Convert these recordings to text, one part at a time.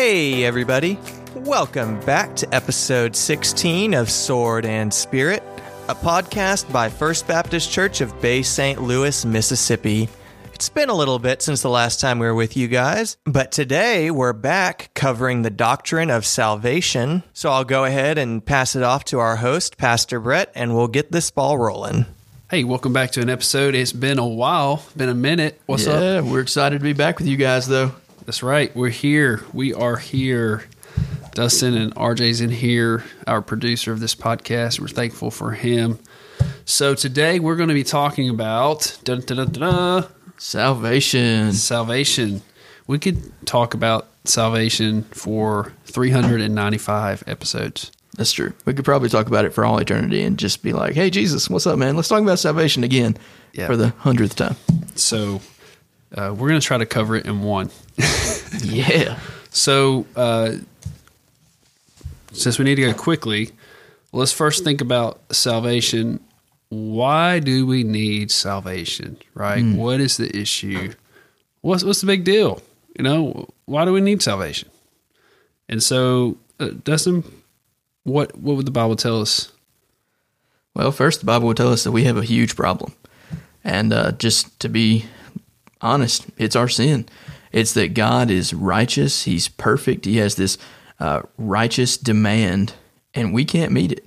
Hey, everybody. Welcome back to episode 16 of Sword and Spirit, a podcast by First Baptist Church of Bay St. Louis, Mississippi. It's been a little bit since the last time we were with you guys, but today we're back covering the doctrine of salvation. So I'll go ahead and pass it off to our host, Pastor Brett, and we'll get this ball rolling. Hey, welcome back to an episode. It's been a while, been a minute. What's up? yeah, we're excited to be back with you guys, though. That's right. We're here. We are here. Dustin and RJ's in here, our producer of this podcast. We're thankful for him. So today we're going to be talking about dun, dun, dun, Salvation. salvation. We could talk about salvation for 395 episodes. That's true. We could probably talk about it for all eternity and just be like, hey, Jesus, what's up, man? Let's talk about salvation again Yeah. for the hundredth time. So uh, we're going to try to cover it in one. Yeah. So, uh, since we need to go quickly, let's first think about salvation. Why do we need salvation? Right? What is the issue? What's what's the big deal? You know, why do we need salvation? And so, uh, Dustin, what what would the Bible tell us? Well, first, the Bible would tell us that we have a huge problem. And uh, just to be honest, it's our sin. It's that God is righteous, He's perfect, He has this uh, righteous demand, and we can't meet it.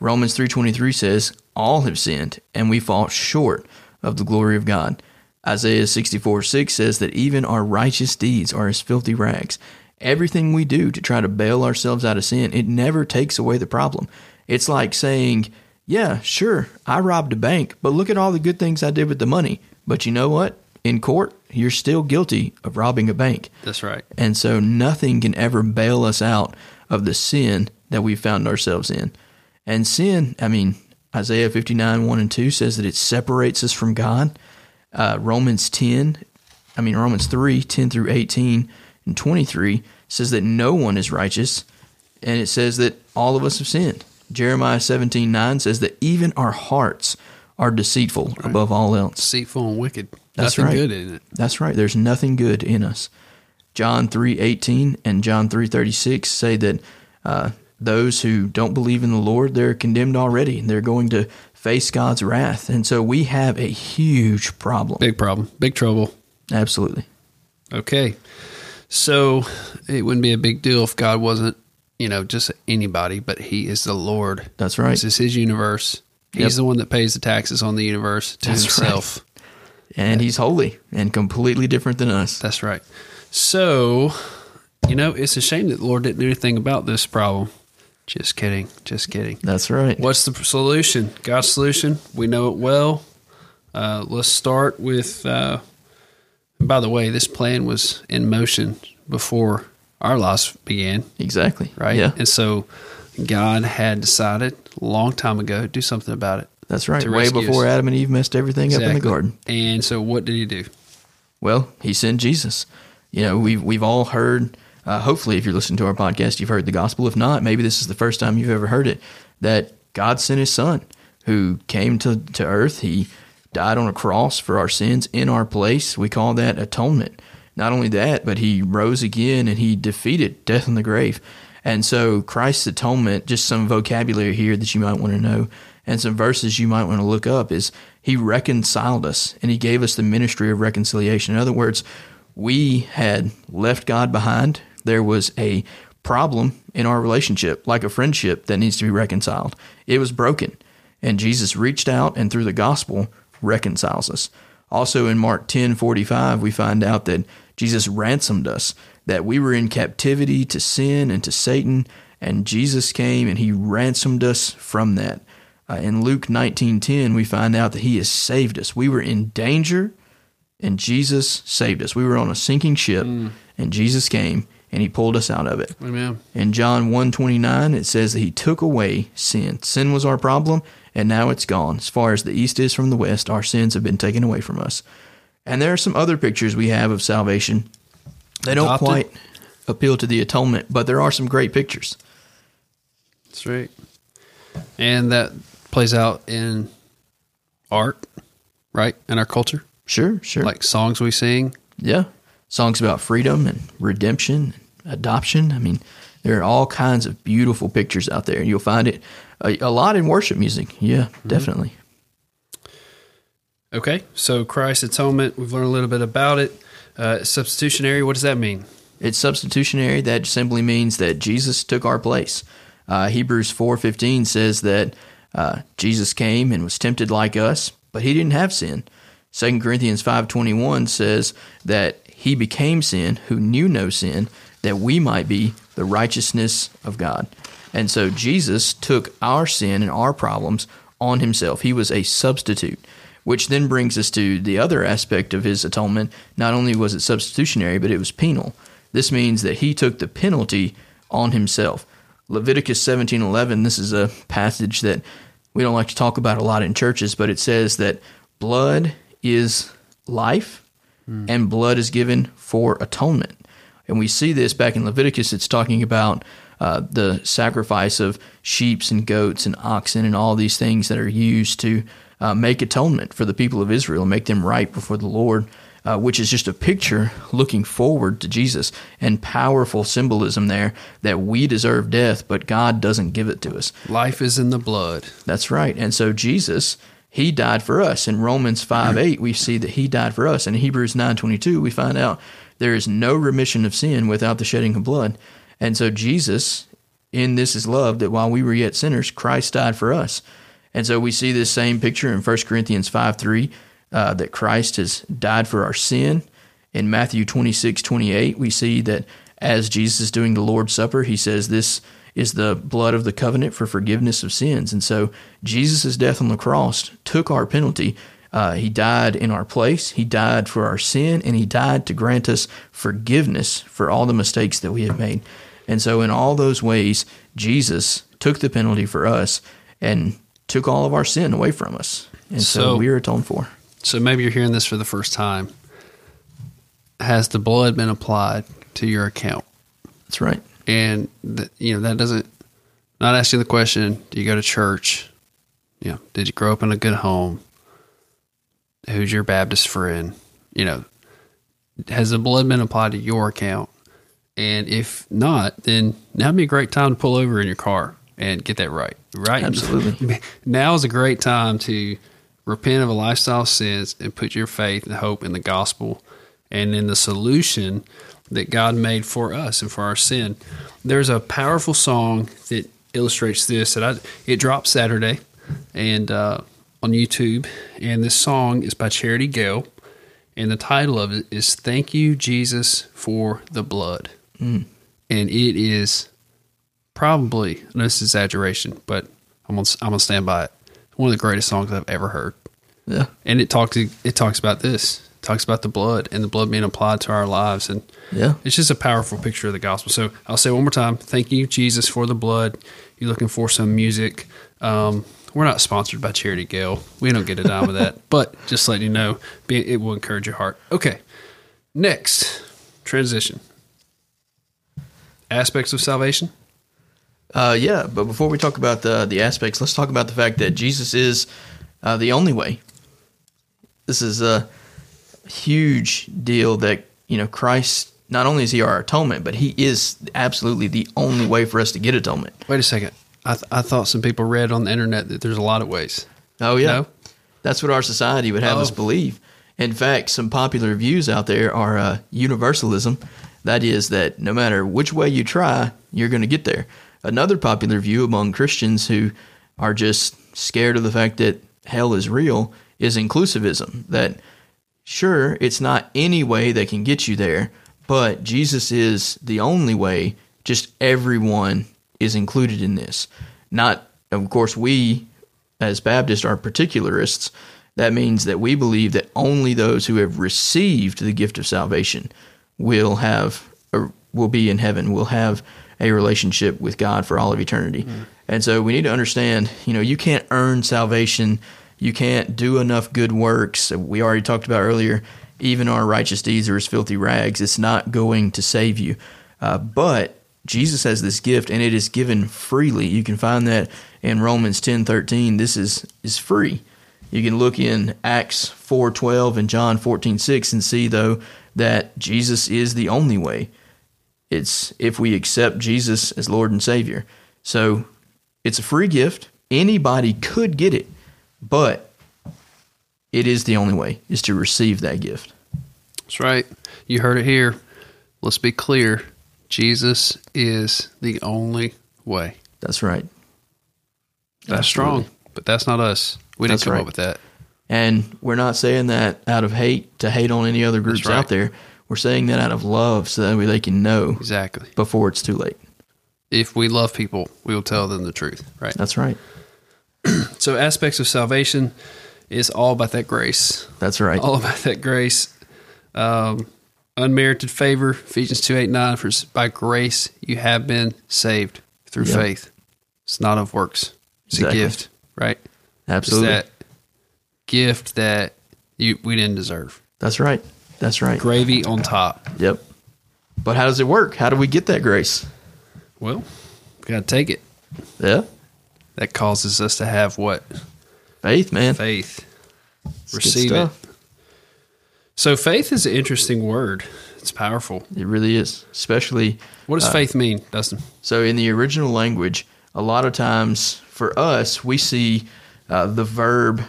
Romans 3.23 says, All have sinned, and we fall short of the glory of God. Isaiah 64 6 says that even our righteous deeds are as filthy rags. Everything we do to try to bail ourselves out of sin, it never takes away the problem. It's like saying, yeah, sure, I robbed a bank, but look at all the good things I did with the money. But you know what? In court, you're still guilty of robbing a bank. That's right. And so nothing can ever bail us out of the sin that we found ourselves in. And sin, I mean, Isaiah 59, 1 and 2 says that it separates us from God. Uh, Romans 10, I mean, Romans 3, 10 through 18 and 23 says that no one is righteous. And it says that all of us have sinned. Jeremiah 17, 9 says that even our hearts are deceitful above all else. Deceitful and wicked. That's Nothing right. good in it. That's right. There's nothing good in us. John 3:18 and John 3:36 say that uh, those who don't believe in the Lord, they're condemned already. And they're going to face God's wrath. And so we have a huge problem. Big problem. Big trouble. Absolutely. Okay. So it wouldn't be a big deal if God wasn't, you know, just anybody, but He is the Lord. That's right. This is His universe. He's Yep. the one that pays the taxes on the universe to That's Himself. And he's holy and completely different than us. That's right. So, you know, it's a shame that the Lord didn't do anything about this problem. Just kidding. Just kidding. That's right. What's the solution? God's solution. We know it well. Uh, let's start with. Uh, by the way, this plan was in motion before our lives began, Exactly. right? Yeah. And so God had decided a long time ago to do something about it. That's right. Way before us. Adam and Eve messed everything up in the garden. And so, what did He do? Well, he sent Jesus. You know, we've we've all heard. Uh, hopefully, if you're listening to our podcast, you've heard the gospel. If not, maybe this is the first time you've ever heard it. That God sent His Son, who came to to earth. He died on a cross for our sins in our place. We call that atonement. Not only that, but He rose again and He defeated death in the grave. And so, Christ's atonement, just some vocabulary here that you might want to know, and some verses you might want to look up, is He reconciled us and He gave us the ministry of reconciliation. In other words, we had left God behind. There was a problem in our relationship, like a friendship that needs to be reconciled. It was broken. And Jesus reached out and through the gospel reconciles us. Also in Mark 10 45, we find out that Jesus ransomed us, that we were in captivity to sin and to Satan, and Jesus came and he ransomed us from that. Uh, in Luke 19:10, we find out that he has saved us. We were in danger, and Jesus saved us. We were on a sinking ship, and Jesus came and he pulled us out of it. Amen. In John 1:29 it says that he took away sin. Sin was our problem and now it's gone. As far as the east is from the west, our sins have been taken away from us. And there are some other pictures we have of salvation. They don't Adopted? quite appeal to the atonement, but there are some great pictures. That's right. And that plays out in art, right? In our culture. Sure, sure. Like songs we sing. yeah. Songs about freedom and redemption, and adoption. I mean, there are all kinds of beautiful pictures out there. You'll find it a, a lot in worship music. Yeah, mm-hmm. definitely. Okay, so Christ's atonement, we've learned a little bit about it. Uh, substitutionary, what does that mean? It's substitutionary. That simply means that Jesus took our place. Uh, Hebrews four fifteen says that uh, Jesus came and was tempted like us, but he didn't have sin. Second Corinthians five twenty one says that he became sin who knew no sin, that we might be the righteousness of God. And so Jesus took our sin and our problems on himself. He was a substitute which then brings us to the other aspect of his atonement. Not only was it substitutionary, but it was penal. This means that he took the penalty on himself. Leviticus 17:11, this is a passage that we don't like to talk about a lot in churches, but it says that blood is life mm. and blood is given for atonement. And we see this back in Leviticus, it's talking about uh, the sacrifice of sheep and goats and oxen and all these things that are used to uh, make atonement for the people of Israel and make them right before the Lord, uh, which is just a picture looking forward to Jesus and powerful symbolism there that we deserve death, but God doesn't give it to us. Life is in the blood. That's right. And so Jesus, he died for us. In Romans 5 8, we see that he died for us. In Hebrews nine twenty two, we find out there is no remission of sin without the shedding of blood. And so Jesus, in this is love, that while we were yet sinners, Christ died for us. And so we see this same picture in 1 Corinthians 5 3 uh, that Christ has died for our sin. In Matthew 26 28, we see that as Jesus is doing the Lord's Supper, he says, This is the blood of the covenant for forgiveness of sins. And so Jesus' death on the cross took our penalty. Uh, he died in our place. He died for our sin, and he died to grant us forgiveness for all the mistakes that we have made. And so, in all those ways, Jesus took the penalty for us. And took all of our sin away from us. And so, so we are atoned for. So maybe you're hearing this for the first time. Has the blood been applied to your account? That's right. And the, you know that doesn't not asking the question, do you go to church? You know, did you grow up in a good home? Who's your Baptist friend? You know, has the blood been applied to your account? And if not, then now'd be a great time to pull over in your car and get that right. Right? Absolutely. now is a great time to repent of a lifestyle of sins and put your faith and hope in the gospel and in the solution that God made for us and for our sin. There's a powerful song that illustrates this that I it dropped Saturday and uh, on YouTube and this song is by Charity Gayle and the title of it is Thank You Jesus for the Blood. Mm. And it is probably this is exaggeration, but I'm gonna I'm gonna stand by it. One of the greatest songs I've ever heard. Yeah, and it talks it talks about this. It talks about the blood and the blood being applied to our lives, and yeah, it's just a powerful picture of the gospel. So I'll say one more time, thank you Jesus for the blood. You're looking for some music. Um, we're not sponsored by Charity Gayle. We don't get a dime of that, but just letting you know, it will encourage your heart. Okay, next transition aspects of salvation. Uh, yeah, but before we talk about the the aspects, let's talk about the fact that Jesus is uh, the only way. This is a huge deal that you know Christ. Not only is he our atonement, but he is absolutely the only way for us to get atonement. Wait a second. I, th- I thought some people read on the internet that there's a lot of ways. Oh yeah, no? that's what our society would have oh. us believe. In fact, some popular views out there are uh, universalism. That is that no matter which way you try, you're going to get there. Another popular view among Christians who are just scared of the fact that hell is real is inclusivism. That sure, it's not any way that can get you there, but Jesus is the only way. Just everyone is included in this. Not, of course, we as Baptists are particularists. That means that we believe that only those who have received the gift of salvation will have will be in heaven, will have a relationship with God for all of eternity. Mm. And so we need to understand, you know, you can't earn salvation. You can't do enough good works. We already talked about earlier, even our righteous deeds are as filthy rags. It's not going to save you. Uh, but Jesus has this gift and it is given freely. You can find that in Romans 10 13. This is, is free. You can look in Acts 4 12 and John 14 6 and see, though, that Jesus is the only way It's if we accept Jesus as Lord and Savior. So it's a free gift. Anybody could get it, but it is the only way is to receive that gift. That's right. You heard it here. Let's be clear. Jesus is the only way. That's right. That's Absolutely. strong, but that's not us. We didn't come right. up with that. And we're not saying that out of hate to hate on any other groups right. out there. We're saying that out of love so that way they can know Exactly. before it's too late. If we love people, we will tell them the truth, right? That's right. So aspects of salvation is all about that grace. That's right. All about that grace. Um, unmerited favor, Ephesians 2 8 9, for by grace you have been saved through Yep. faith. It's not of works. It's Exactly. a gift, right? Absolutely. It's that gift that you we didn't deserve. That's right. That's right. Gravy on top. Yep. But how does it work? How do we get that grace? Well, we got to take it. Yeah. That causes us to have what? Faith, man. Faith. It's Receive it. So faith is an interesting word. It's powerful. It really is. Especially What does faith mean, Dustin? so in the original language, a lot of times for us, we see uh, the verb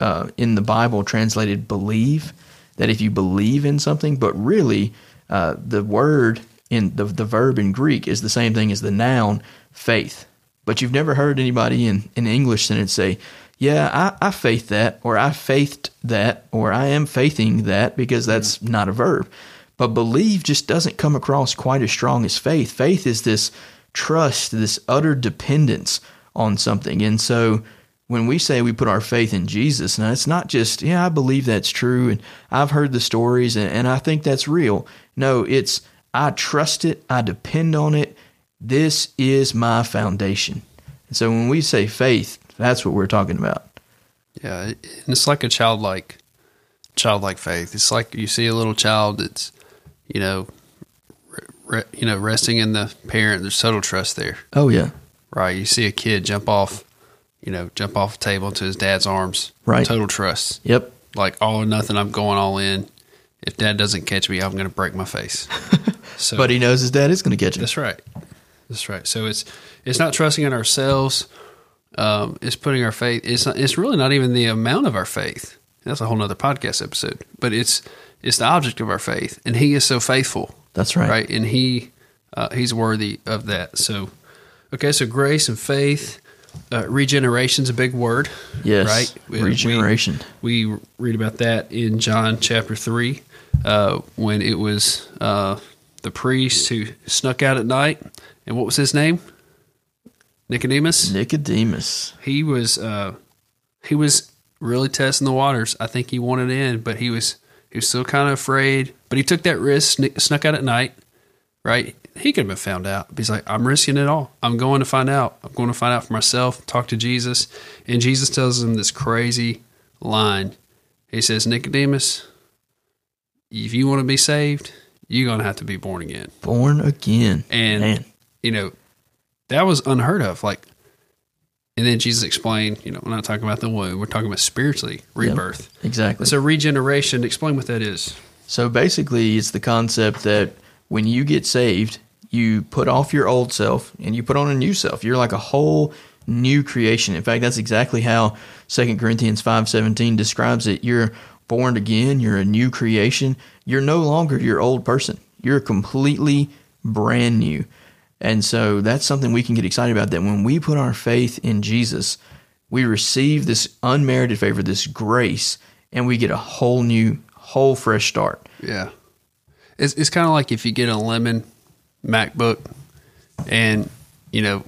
uh, in the Bible translated believe, that if you believe in something, but really uh, the word in the, the verb in Greek is the same thing as the noun faith. But you've never heard anybody in, in English sentence say, yeah, I, I faith that, or I faithed that, or I am faithing that, because that's not a verb. But believe just doesn't come across quite as strong as faith. Faith is this trust, this utter dependence on something. And so when we say we put our faith in Jesus, now it's not just, yeah, I believe that's true and I've heard the stories and, and I think that's real. No, it's I trust it, I depend on it. This is my foundation. And so when we say faith, that's what we're talking about. Yeah, and it's like a childlike, childlike faith. It's like you see a little child that's, you know, re, you know, resting in the parent. There's total trust there, Oh, yeah. right? You see a kid jump off, you know, jump off a table into his dad's arms. Right. Total trust. Yep. Like all or nothing. I'm going all in. If dad doesn't catch me, I'm going to break my face. So, But he knows his dad is going to catch him. That's right. That's right. So it's it's not trusting in ourselves. Um, it's putting our faith. It's not, it's really not even the amount of our faith. That's a whole nother podcast episode. But it's it's the object of our faith, and He is so faithful, That's right. right? And He uh, He's worthy of that. So okay, so grace and faith, uh, regeneration's a big word. Yes. right. Regeneration. we read about that in John chapter 3 uh, when it was uh, the priest who snuck out at night. And what was his name? Nicodemus. Nicodemus. He was uh, he was really testing the waters. I think he wanted in, but he was he was still kind of afraid. But he took that risk, snuck out at night. Right? He could have been found out. But he's like, I'm risking it all. I'm going to find out. I'm going to find out for myself. Talk to Jesus, and Jesus tells him this crazy line. He says, Nicodemus, if you want to be saved, you're going to have to be born again. Born again. And Man. you know, that was unheard of. Like, and then Jesus explained, you know, we're not talking about the womb, we're talking about spiritually rebirth. Exactly. So regeneration, explain what that is. So basically, it's the concept that when you get saved, you put off your old self and you put on a new self. You're like a whole new creation. In fact, that's exactly how 2 Corinthians 5:17 describes it. You're born again, you're a new creation. You're no longer your old person. You're completely brand new. And so that's something we can get excited about that when we put our faith in Jesus, we receive this unmerited favor, this grace, and we get a whole new, whole fresh start. Yeah. It's, it's kind of like if you get a lemon MacBook and, you know,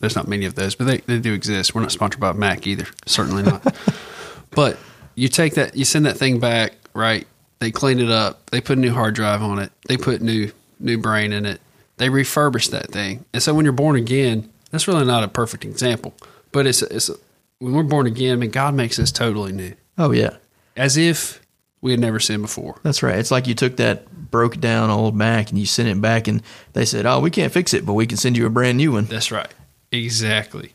there's not many of those, but they, they do exist. We're not sponsored by Mac either. Certainly not. but you take that, you send that thing back, right? They clean it up. They put a new hard drive on it. They put new, new brain in it. They refurbish that thing. And so when you're born again, that's really not a perfect example, but it's, it's, when we're born again, I mean, God makes us totally new Oh yeah. as if we had never sinned before. That's right. It's like you took that broke down old Mac and you sent it back and they said, "Oh, we can't fix it, but we can send you a brand new one." That's right. Exactly.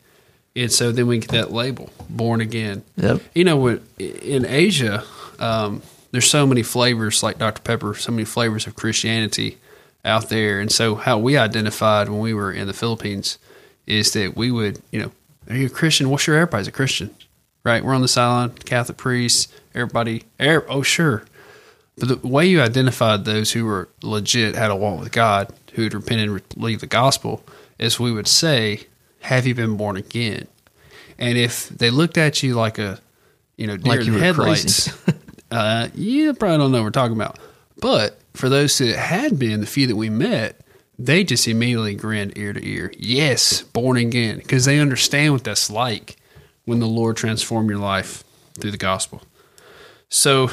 And so then we get that label, born again. Yep. You know what? In Asia, um, there's so many flavors, like Dr. Pepper, so many flavors of Christianity out there. And so, how we identified when we were in the Philippines is that we would, you know, are you a Christian? Well, sure, everybody's a Christian, right? We're on the sideline, Catholic priests, everybody. Er, oh, sure. But the way you identified those who were legit, had a walk with God, who had repented and believed the gospel, is we would say, "Have you been born again?" And if they looked at you like a, you know, deer Like in you were headlights, uh, you probably don't know what we're talking about. But for those that had been, the few that we met, they just immediately grinned ear to ear. Yes, born again, because they understand what that's like when the Lord transformed your life through the gospel. So,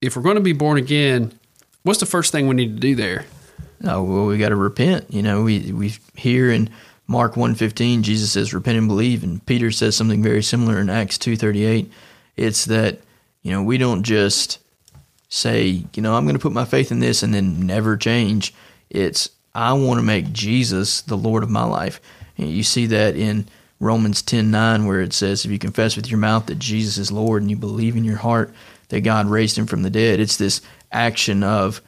if we're going to be born again, what's the first thing we need to do there? Oh well, we got to repent. You know, we we hear in Mark one fifteen, Jesus says, "Repent and believe," and Peter says something very similar in Acts two thirty eight. It's that you know we don't just say, you know, I'm going to put my faith in this and then never change. It's I want to make Jesus the Lord of my life. And you see that in Romans ten nine, where it says, "If you confess with your mouth that Jesus is Lord and you believe in your heart that God raised him from the dead," it's this action of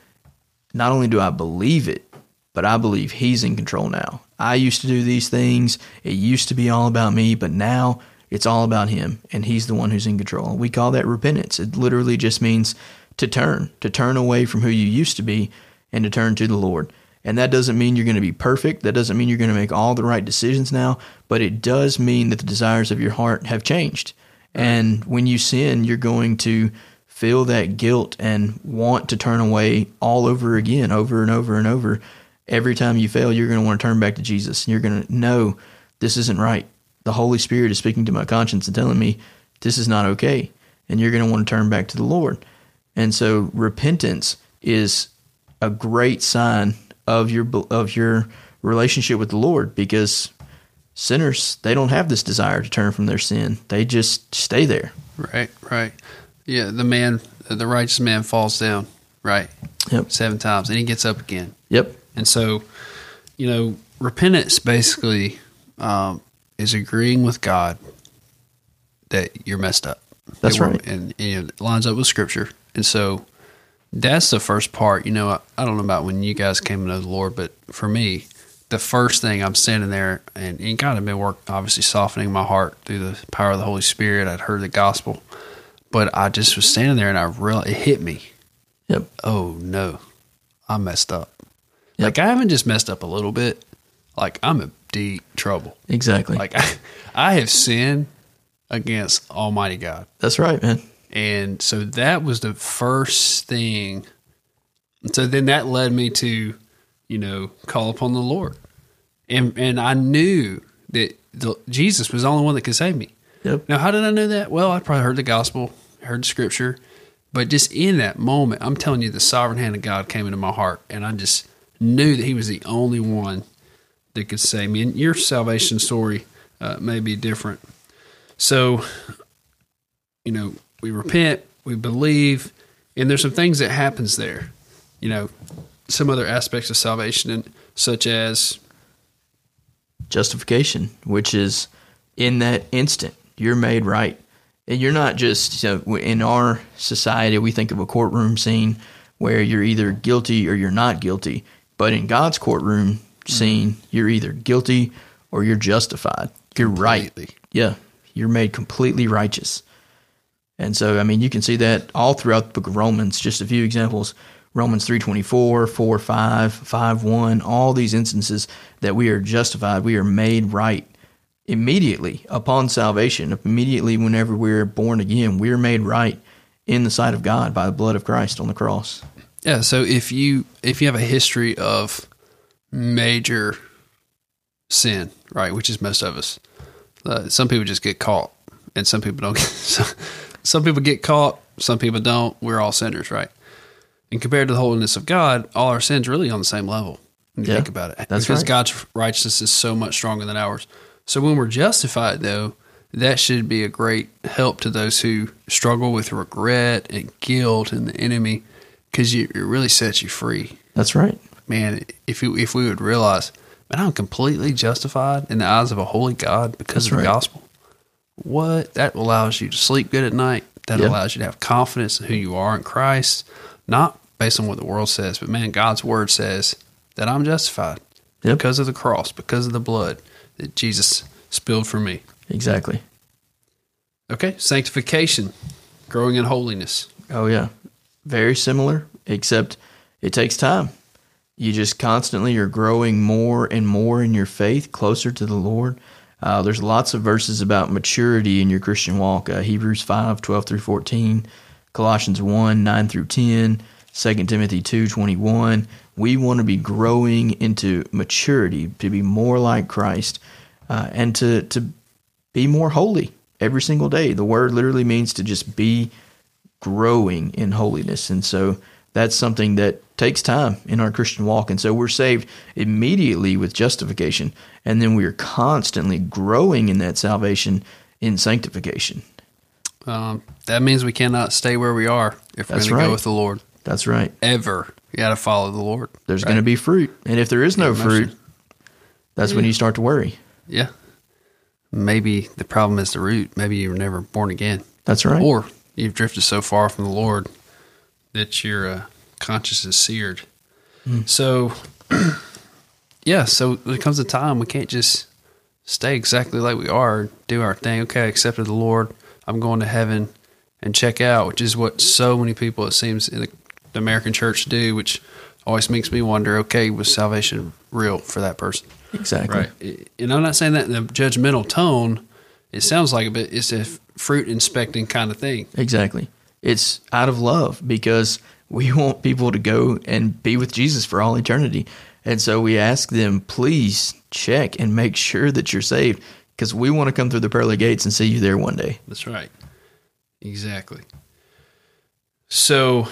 not only do I believe it, but I believe He's in control now. I used to do these things. It used to be all about me, but now it's all about Him, and He's the one who's in control. We call that repentance. It literally just means to turn, to turn away from who you used to be and to turn to the Lord. And that doesn't mean you're going to be perfect. That doesn't mean you're going to make all the right decisions now, but it does mean that the desires of your heart have changed. And when you sin, you're going to feel that guilt and want to turn away all over again, over and over and over. Every time you fail, you're going to want to turn back to Jesus. You're going to know this isn't right. The Holy Spirit is speaking to my conscience and telling me this is not okay. And you're going to want to turn back to the Lord. And so repentance is a great sign of your of your relationship with the Lord because sinners they don't have this desire to turn from their sin. They just stay there. Right, right. Yeah, the man, the righteous man falls down, right? Yep. Seven times, and he gets up again. Yep. And so, you know, repentance basically um, is agreeing with God that you're messed up. That's That we're- right. And, and it lines up with Scripture. And so that's the first part. You know, I, I don't know about when you guys came to know the Lord, but for me, the first thing I'm standing there, and, and God had been work, obviously softening my heart through the power of the Holy Spirit. I'd heard the gospel, but I just was standing there and I really, it hit me. Yep. Oh no, I messed up. Yep. Like I haven't just messed up a little bit. Like I'm in deep trouble. Exactly. Like I, I have sinned against Almighty God. That's right, man. And so that was the first thing. And so then that led me to, you know, call upon the Lord. And and I knew that the, Jesus was the only one that could save me. Yep. Now, how did I know that? Well, I probably heard the gospel, heard scripture, but just in that moment, I'm telling you, the sovereign hand of God came into my heart, and I just knew that He was the only one that could save me. And your salvation story uh, may be different. So, you know, we repent, we believe, and there's some things that happens there. You know, some other aspects of salvation, and such as Justification, which is in that instant, you're made right. And you're not just, you know, in our society, we think of a courtroom scene where you're either guilty or you're not guilty. But in God's courtroom mm-hmm. scene, you're either guilty or you're justified. You're right. Yeah. You're made completely righteous. And so, I mean, you can see that all throughout the book of Romans. Just a few examples: Romans three twenty four, four five, five one. All these instances that we are justified, we are made right immediately upon salvation. Immediately, whenever we're born again, we're made right in the sight of God by the blood of Christ on the cross. Yeah, so if you if you have a history of major sin, right, which is most of us, uh, some people just get caught, and some people don't. Get, some, some people get caught, some people don't. We're all sinners, right? And compared to the holiness of God, all our sins are really on the same level. When you Yeah, think about it, that's because right. God's righteousness is so much stronger than ours. So when we're justified, though, that should be a great help to those who struggle with regret and guilt and the enemy, because it really sets you free. That's right. Man, if you, if we would realize, man, I'm completely justified in the eyes of a holy God because That's of the right. gospel. What that allows you to sleep good at night. That Yeah. allows you to have confidence in who you are in Christ, not based on what the world says, but man, God's word says that I'm justified Yep. because of the cross, because of the blood that Jesus spilled for me. Exactly. Okay, sanctification, growing in holiness. Oh yeah, very similar, except it takes time. You just constantly are growing more and more in your faith, closer to the Lord. Uh, there's lots of verses about maturity in your Christian walk. Uh, Hebrews 5, 12 through 14, Colossians 1, 9 through 10, 2 Timothy 2, 21. We want to be growing into maturity, to be more like Christ, uh, and to, to be more holy every single day. The word literally means to just be growing in holiness. And so that's something that takes time in our Christian walk. And so we're saved immediately with justification. And then we are constantly growing in that salvation in sanctification. Um, that means we cannot stay where we are if we're That's going to go with the Lord. That's right. Ever. You got to follow the Lord. There's right? going to be fruit. And if there is no Yeah, fruit, that's when you start to worry. Yeah. Maybe the problem is the root. Maybe you were never born again. That's right. Or you've drifted so far from the Lord that your uh, conscience is seared. So, yeah, so there comes a time we can't just stay exactly like we are, do our thing. Okay, I accepted the Lord. I'm going to heaven and check out, which is what so many people, it seems, in the, the American church do, which always makes me wonder okay, was salvation real for that person? exactly. Right. And I'm not saying that in a judgmental tone. It sounds like it, but it's a fruit inspecting kind of thing. Exactly. It's out of love because we want people to go and be with Jesus for all eternity. And so we ask them, please check and make sure that you're saved because we want to come through the pearly gates and see you there one day. That's right. Exactly. So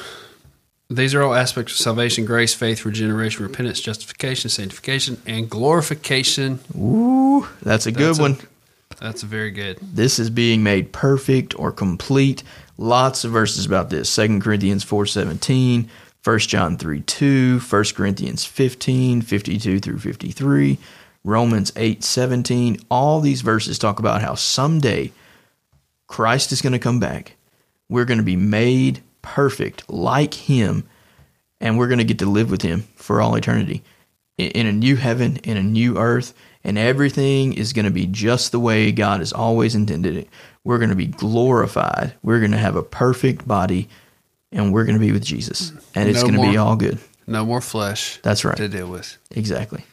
these are all aspects of salvation, grace, faith, regeneration, repentance, justification, sanctification, and glorification. Ooh, that's a good That's a- one. That's very good. this is being made perfect or complete. Lots of verses about this. 2 Corinthians 4.17, 1 John 3 2, 1 Corinthians 15, 52 through 53, Romans 8 17. All these verses talk about how someday Christ is going to come back. We're going to be made perfect like him, and we're going to get to live with him for all eternity in- a new heaven, in a new earth, and everything is going to be just the way God has always intended it. We're going to be glorified. We're going to have a perfect body, and we're going to be with Jesus, and it's No going to be all good. No more flesh That's right. to deal with. Exactly.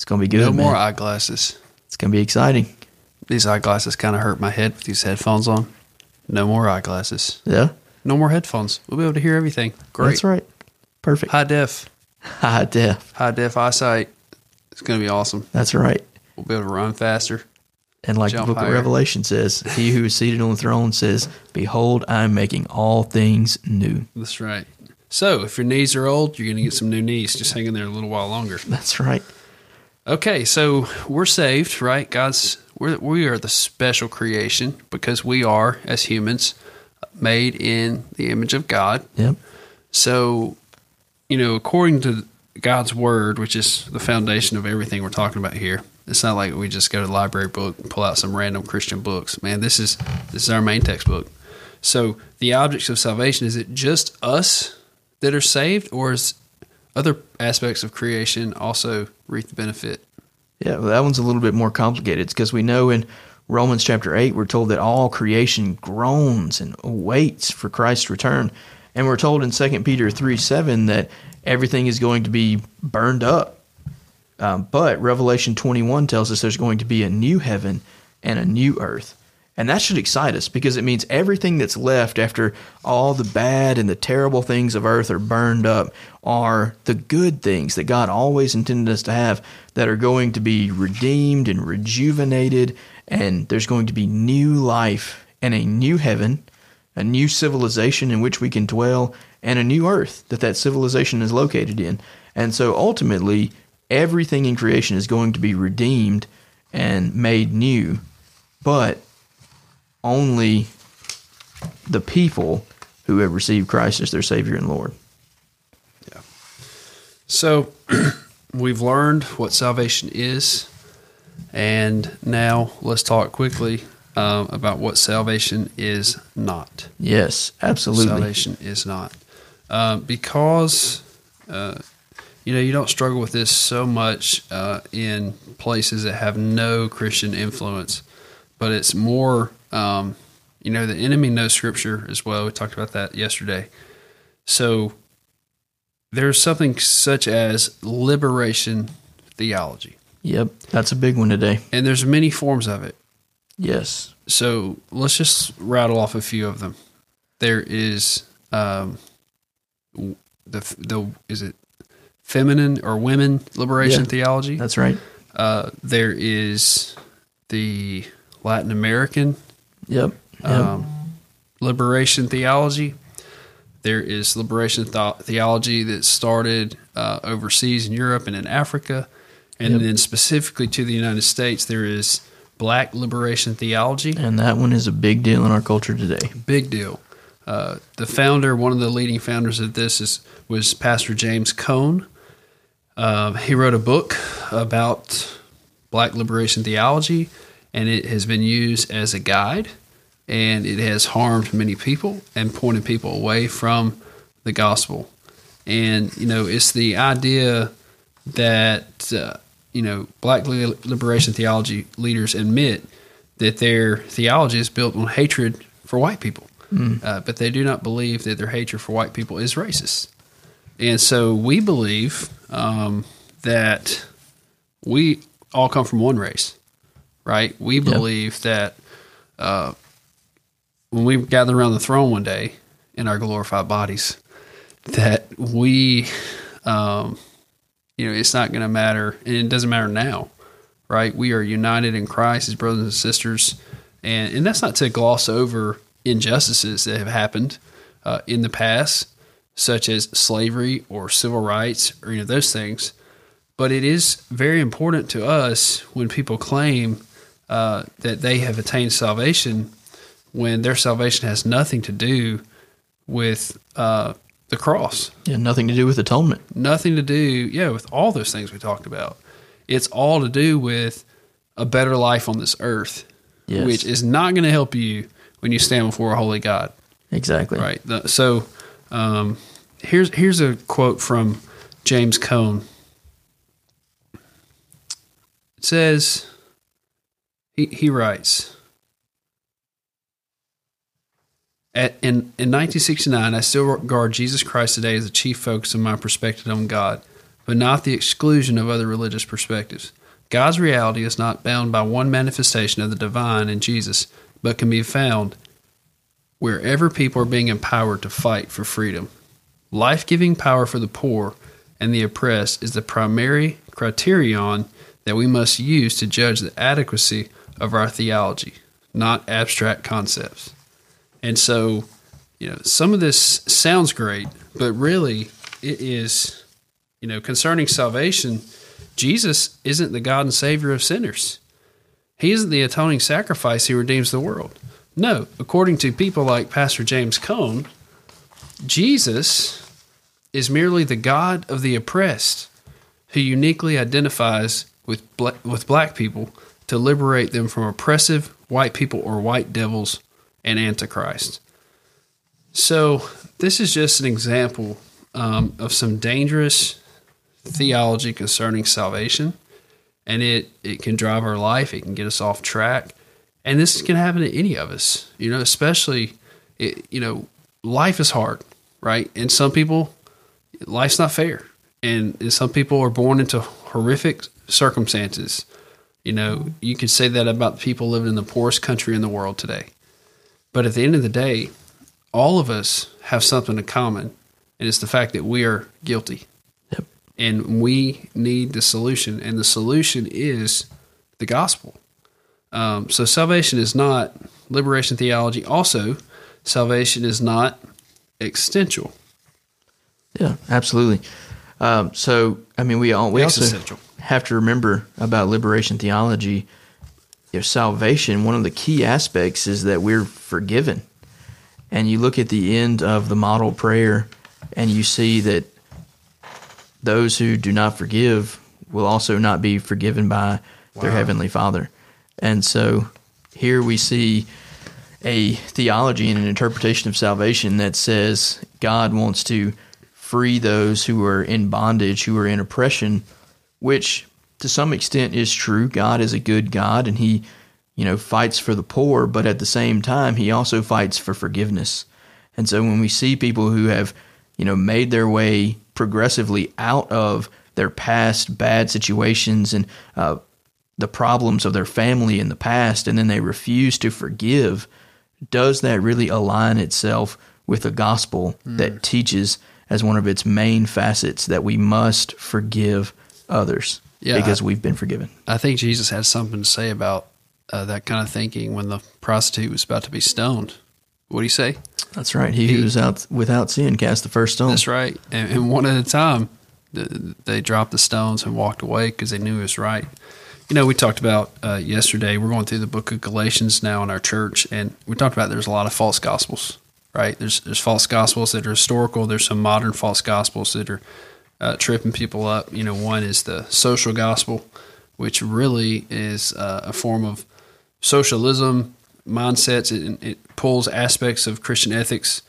It's going to be good. no man. more eyeglasses. It's going to be exciting. These eyeglasses kind of hurt my head with these headphones on. No more eyeglasses. Yeah, No more headphones. We'll be able to hear everything. Great. that's right. Perfect. High def. High def. High def eyesight. It's going to be awesome. That's right. We'll be able to run faster. And like Jump the book higher. of Revelation says, He who is seated on the throne says, Behold, I am making all things new. That's right. So, if your knees are old, you're going to get some new knees. Just hang in there a little while longer. That's right. Okay, so we're saved, right? God's we're, we are the special creation because we are as humans made in the image of God. Yep. So, you know, according to God's word, which is the foundation of everything we're talking about here, it's not like we just go to the library book and pull out some random Christian books. Man, this is this is our main textbook. So, the objects of salvation is it just us that are saved, or is other aspects of creation also reap the benefit? Yeah, well, that one's a little bit more complicated. It's because we know in Romans chapter 8, we're told that all creation groans and waits for Christ's return. And we're told in 2 Peter 3 7 that everything is going to be burned up. Um, but Revelation 21 tells us there's going to be a new heaven and a new earth. And that should excite us because it means everything that's left after all the bad and the terrible things of earth are burned up are the good things that God always intended us to have that are going to be redeemed and rejuvenated. And there's going to be new life and a new heaven, a new civilization in which we can dwell, and a new earth that that civilization is located in. And so ultimately, everything in creation is going to be redeemed and made new. But only the people who have received Christ as their Savior and Lord. Yeah. So, we've learned what salvation is, and now let's talk quickly um, about what salvation is not. Yes, absolutely. Salvation is not. Um, because uh, you know, you don't struggle with this so much uh, in places that have no Christian influence, but it's more, um, you know, the enemy knows Scripture as well. We talked about that yesterday. So there's something such as liberation theology, Yep, that's a big one today. and there's many forms of it. Yes. So let's just rattle off a few of them. There is um, the the is it feminine or women liberation Yeah. theology. That's right. Uh, there is the Latin American Yep. Yep. um, liberation theology. There is liberation th- theology that started uh, overseas in Europe and in Africa. And Yep. then specifically to the United States, there is black liberation theology. and that one is a big deal in our culture today. Big deal. Uh, the founder, one of the leading founders of this, is was Pastor James Cone. Uh, he wrote a book about Black liberation theology, and it has been used as a guide, and it has harmed many people and pointed people away from the gospel. And you know, it's the idea that uh, you know Black liberation theology leaders admit that their theology is built on hatred for white people, uh, but they do not believe that their hatred for white people is racist. And so we believe um, that we all come from one race, right? We believe that uh, when we gather around the throne one day in our glorified bodies, that we, um, you know, it's not going to matter, and it doesn't matter now, right? We are united in Christ as brothers and sisters, and and that's not to gloss over injustices that have happened uh, in the past, such as slavery or civil rights or you know those things. But it is very important to us when people claim uh, that they have attained salvation when their salvation has nothing to do with uh, the cross Yeah, nothing to do with atonement. nothing to do yeah with all those things we talked about it's all to do with a better life on this earth Yes. which is not going to help you when you stand before a holy god Exactly. right so um, here's here's a quote from james cone it says he, he writes At, in, in 1969, I still regard Jesus Christ today as the chief focus of my perspective on God, but not the exclusion of other religious perspectives. God's reality is not bound by one manifestation of the divine in Jesus, but can be found wherever people are being empowered to fight for freedom. Life giving power for the poor and the oppressed is the primary criterion that we must use to judge the adequacy of our theology, not abstract concepts. And so, you know, some of this sounds great, but really it is, you know, concerning salvation, Jesus isn't the God and Savior of sinners. He isn't the atoning sacrifice who redeems the world. No, according to people like Pastor James Cone, Jesus is merely the God of the oppressed who uniquely identifies with with black people to liberate them from oppressive white people or white devils and antichrist. So this is just an example um, of some dangerous theology concerning salvation, and it it can drive our life. It can get us off track, and this can happen to any of us. You know, especially it, you know, life is hard, right? And some people, life's not fair, and, and some people are born into horrific circumstances. You know, you could say that about the people living in the poorest country in the world today. But at the end of the day, all of us have something in common, and it's the fact that we are guilty. Yep. And we need the solution, and the solution is the gospel. Um, so salvation is not liberation theology. Also, salvation is not existential. Yeah, absolutely. Um, so, I mean, we all we also Existential. Have to remember about liberation theology. You know, salvation. One of the key aspects is that we're forgiven. And you look at the end of the model prayer, and you see that those who do not forgive will also not be forgiven by their heavenly Father. And so, here we see a theology and an interpretation of salvation that says God wants to free those who are in bondage, who are in oppression, which to some extent is true. God is a good God and he, you know, fights for the poor, but at the same time, he also fights for forgiveness. And so when we see people who have, you know, made their way progressively out of their past bad situations and uh, the problems of their family in the past, and then they refuse to forgive, does that really align itself with a gospel mm. that teaches as one of its main facets that we must forgive others yeah, because we've been forgiven? I think Jesus had something to say about uh, that kind of thinking when the prostitute was about to be stoned. What do you say? That's right. He, he who was out without sin cast the first stone. That's right. And, and one at a time, they dropped the stones and walked away because they knew it was right. You know, we talked about uh, yesterday. We're going through the book of Galatians now in our church, and we talked about there's a lot of false gospels, right? There's there's false gospels that are historical. There's some modern false gospels that are uh, tripping people up. You know, one is the social gospel, which really is uh, a form of socialism mindsets. It, it pulls aspects of Christian ethics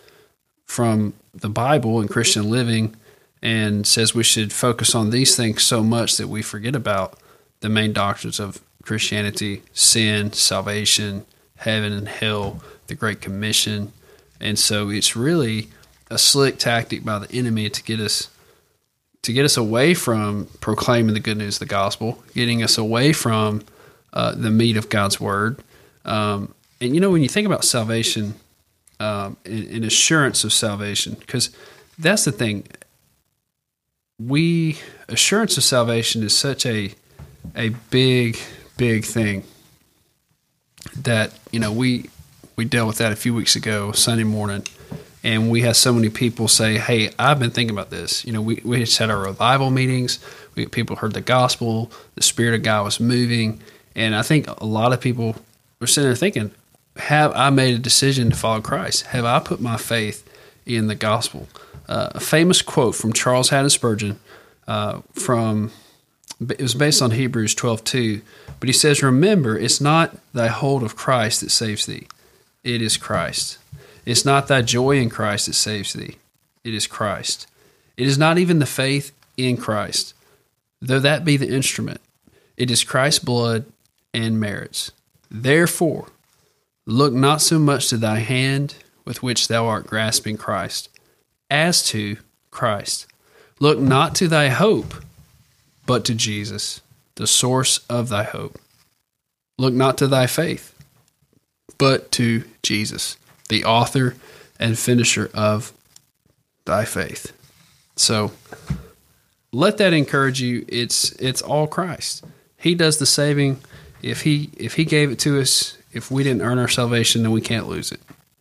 from the Bible and Christian living, and says we should focus on these things so much that we forget about the main doctrines of Christianity sin, salvation, heaven and hell, the Great Commission. And so it's really a slick tactic by the enemy to get us to get us away from proclaiming the good news of the gospel, getting us away from uh, the meat of God's word. Um, and you know, when you think about salvation um, and, and assurance of salvation, because that's the thing, we assurance of salvation is such a a big, big thing that you know we we dealt with that a few weeks ago Sunday morning, and we had so many people say, "Hey, I've been thinking about this." You know, we we just had our revival meetings. We people heard the gospel. The Spirit of God was moving, and I think a lot of people were sitting there thinking, "Have I made a decision to follow Christ? Have I put my faith in the gospel?" Uh, a famous quote from Charles Haddon Spurgeon uh, from it was based on Hebrews 12:2, but he says, "Remember, it's not thy hold of Christ that saves thee; it is Christ. It's not thy joy in Christ that saves thee; it is Christ. It is not even the faith in Christ, though that be the instrument. It is Christ's blood and merits. Therefore, look not so much to thy hand with which thou art grasping Christ, as to Christ. Look not to thy hope." but to Jesus, the source of thy hope. Look not to thy faith, but to Jesus, the author and finisher of thy faith. So let that encourage you. It's it's all Christ. He does the saving. If he if he gave it to us, if we didn't earn our salvation, then we can't lose it.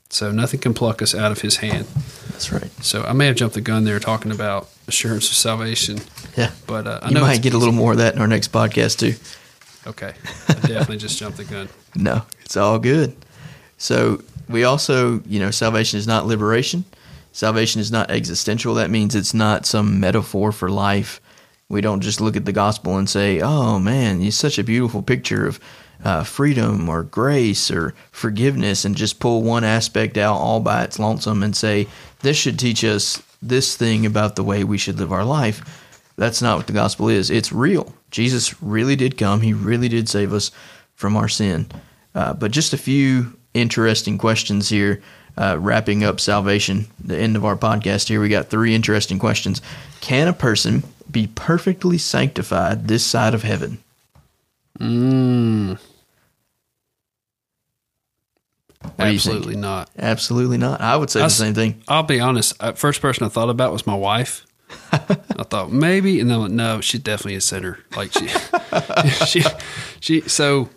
So nothing can pluck us out of his hand. That's right. So I may have jumped the gun there talking about assurance of salvation. Yeah. But uh, I you might get a little more of that in our next podcast too. Okay. I definitely just jumped the gun. No, it's all good. So we also, you know, salvation is not liberation. Salvation is not existential. That means it's not some metaphor for life. We don't just look at the gospel and say, "Oh man, it's such a beautiful picture of uh, freedom or grace or forgiveness," and just pull one aspect out all by its lonesome and say, "This should teach us this thing about the way we should live our life." That's not what the gospel is. It's real. Jesus really did come. He really did save us from our sin. Uh, but just a few interesting questions here, uh, wrapping up salvation, the end of our podcast here. We got three interesting questions. Can a person be perfectly sanctified this side of heaven? Mm. Absolutely not. Absolutely not. I would say I, the same thing. I'll be honest. First person I thought about was my wife. I thought maybe, and then no, she definitely a sinner. Like she, she, she. So,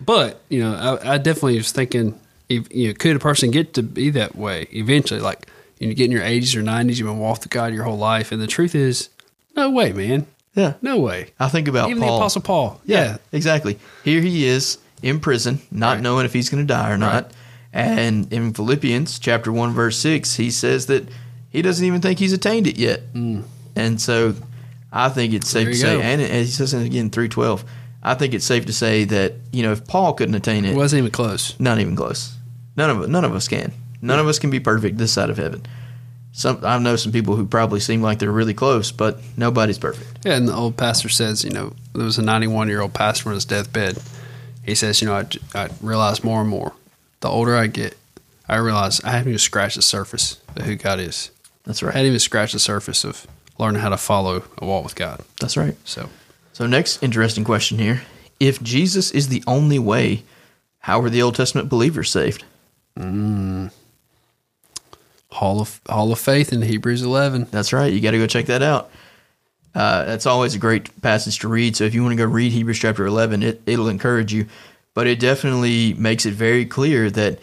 but you know, I, I, definitely was thinking, if you know, could a person get to be that way eventually? Like you know, get in your eighties or nineties, you've been walked with God your whole life, and the truth is, no way, man. Yeah, no way. I think about Paul. even Paul. the Apostle Paul. Yeah. yeah. exactly. Here he is in prison, not right. knowing if he's going to die or not. Right. And in Philippians chapter one verse six, he says that he doesn't even think he's attained it yet. Mm. And so I think it's safe to say, go. and, he says it again, 312. I think it's safe to say that, you know, if Paul couldn't attain it, it wasn't even close. Not even close. None of none of us can. None of us can be perfect this side of heaven. some I know some people who probably seem like they're really close, but nobody's perfect. Yeah, and the old pastor says, you know, there was a 91 year old pastor on his deathbed. He says, you know, I, I realize more and more, the older I get, I realize I haven't even scratched the surface of who God is. That's right. I hadn't even scratched the surface of learning how to follow a walk with God. That's right. So, So next interesting question here. If Jesus is the only way, how were the Old Testament believers saved? Hall of Hall of Faith in Hebrews 11. That's right. You got to go check that out. Uh, that's always a great passage to read. So if you want to go read Hebrews chapter 11, it, it'll encourage you. But it definitely makes it very clear that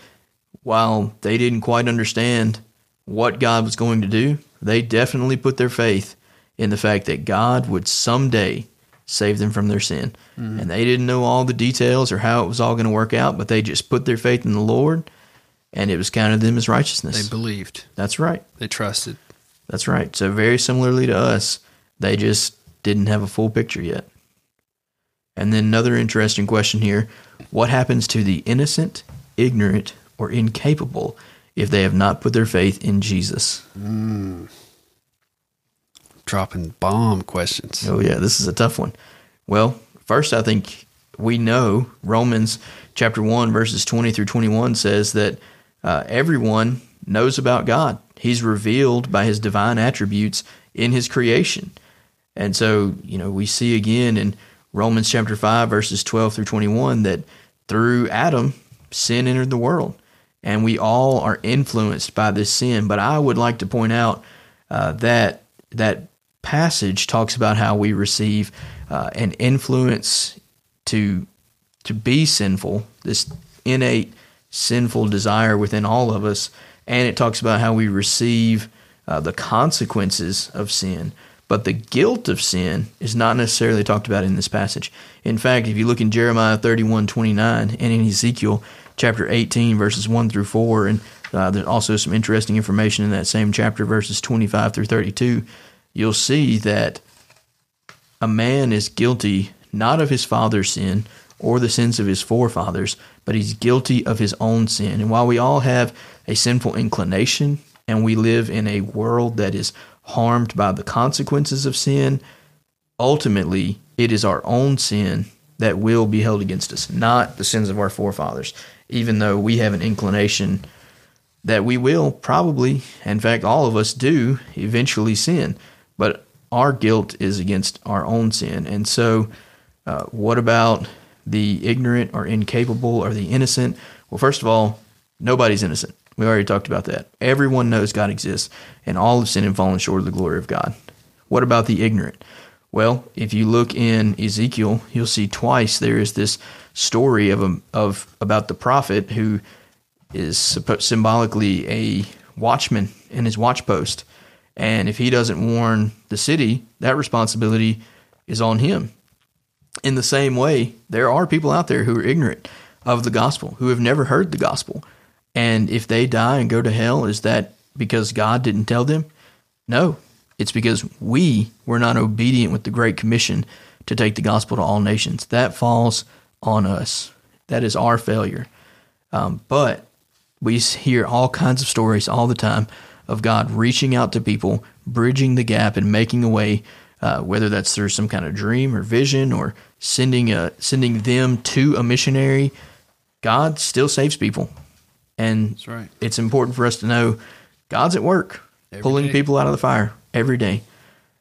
while they didn't quite understand what God was going to do, they definitely put their faith in the fact that God would someday save them from their sin. Mm-hmm. And they didn't know all the details or how it was all going to work out, but they just put their faith in the Lord, and it was counted them as righteousness. They believed, That's right. they trusted. That's right. So very similarly to us, they just didn't have a full picture yet. And then another interesting question here, what happens to the innocent, ignorant, or incapable if they have not put their faith in Jesus? Mm. Dropping bomb questions. Oh yeah, this is a tough one. Well, first I think we know Romans chapter 1 verses 20 through 21 says that uh, everyone knows about God. He's revealed by his divine attributes in his creation. And so, you know, we see again in Romans chapter 5 verses 12 through 21 that through Adam sin entered the world and we all are influenced by this sin. But I would like to point out uh, that that passage talks about how we receive uh, an influence to to be sinful, this innate sinful desire within all of us, and it talks about how we receive uh, the consequences of sin. But the guilt of sin is not necessarily talked about in this passage. In fact, if you look in Jeremiah 31 29 and in Ezekiel chapter 18, verses 1 through 4, and uh, there's also some interesting information in that same chapter, verses 25 through 32, you'll see that a man is guilty not of his father's sin or the sins of his forefathers, but he's guilty of his own sin. And while we all have a sinful inclination and we live in a world that is harmed by the consequences of sin, ultimately it is our own sin that will be held against us, not the sins of our forefathers, even though we have an inclination that we will probably, in fact, all of us do eventually sin, but our guilt is against our own sin. And so, uh, what about the ignorant or incapable or the innocent? Well, first of all, nobody's innocent. We already talked about that. Everyone knows God exists, and all have sinned and fallen short of the glory of God. What about the ignorant? Well, if you look in Ezekiel, you'll see twice there is this story of a, of about the prophet who is symbolically a watchman in his watch post. And if he doesn't warn the city, that responsibility is on him. In the same way, there are people out there who are ignorant of the gospel, who have never heard the gospel. And if they die and go to hell, is that because God didn't tell them? No, it's because we were not obedient with the Great Commission to take the gospel to all nations. That falls on us. That is our failure. Um, but we hear all kinds of stories all the time of God reaching out to people, bridging the gap, and making a way, uh, whether that's through some kind of dream or vision or sending a, sending them to a missionary. God still saves people, and right. it's important for us to know God's at work, every pulling day. people out of the fire every day.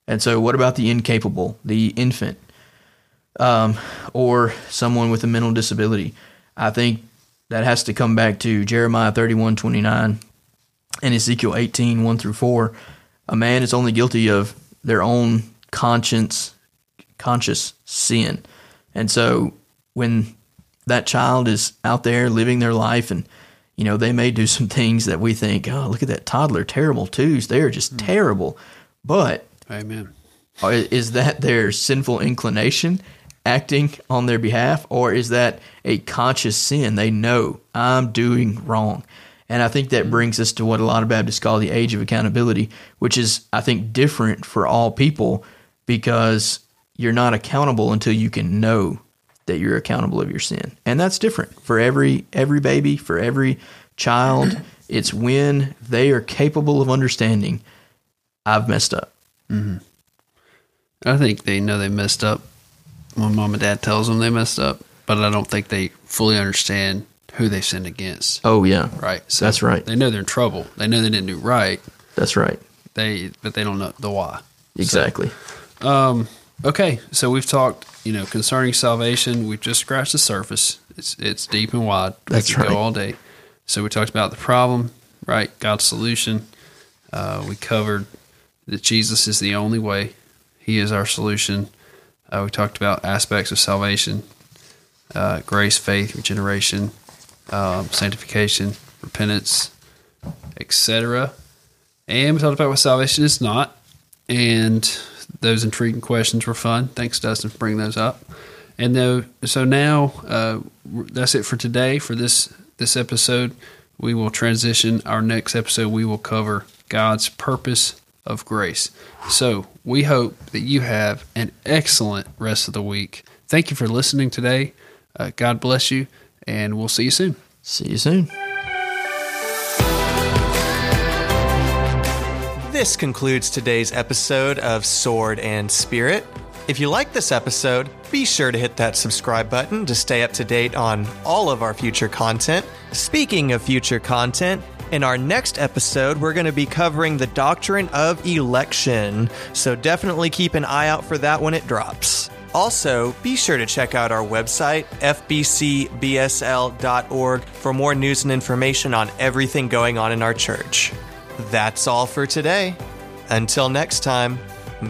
And so, what about the incapable, the infant, um, or someone with a mental disability? I think that has to come back to Jeremiah 31 29 in Ezekiel 18, 1 through 4, a man is only guilty of their own conscience, conscious sin. And so when that child is out there living their life and you know they may do some things that we think oh look at that toddler terrible twos they're just mm. terrible but amen is that their sinful inclination acting on their behalf or is that a conscious sin they know i'm doing wrong and i think that mm-hmm. brings us to what a lot of baptists call the age of accountability which is i think different for all people because you're not accountable until you can know that you're accountable of your sin. And that's different for every every baby for every child. It's when they are capable of understanding, I've messed up. Mm-hmm. I think they know they messed up. When mom and dad tells them they messed up, but I don't think they fully understand who they sinned against. Oh, yeah. Right. So That's right. They know they're in trouble. They know they didn't do right. That's right. They but they don't know the why. Exactly. Um, okay, so we've talked, you know, concerning salvation. We've just scratched the surface. It's it's deep and wide. We That's could right. Go all day. So we talked about the problem, right? God's solution. Uh, we covered that Jesus is the only way. He is our solution. Uh, we talked about aspects of salvation: uh, grace, faith, regeneration, um, sanctification, repentance, etc. And we talked about what salvation is not. And those intriguing questions were fun. Thanks, Dustin, for bringing those up. And though, so now uh, that's it for today for this this episode. We will transition. Our next episode, we will cover God's purpose of grace. So we hope that you have an excellent rest of the week. Thank you for listening today. Uh, God bless you, and we'll see you soon. See you soon. This concludes today's episode of Sword and Spirit. If you like this episode, be sure to hit that subscribe button to stay up to date on all of our future content. Speaking of future content, in our next episode, we're going to be covering the doctrine of election, so definitely keep an eye out for that when it drops. Also, be sure to check out our website, fbcbsl.org, for more news and information on everything going on in our church. That's all for today. Until next time,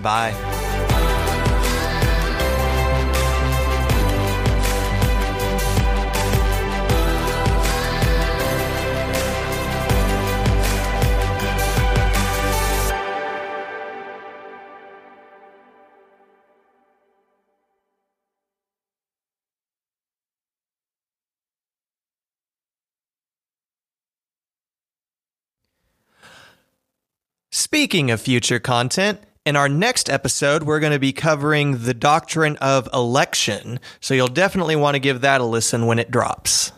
bye. Speaking of future content, in our next episode, we're going to be covering the doctrine of election, so you'll definitely want to give that a listen when it drops.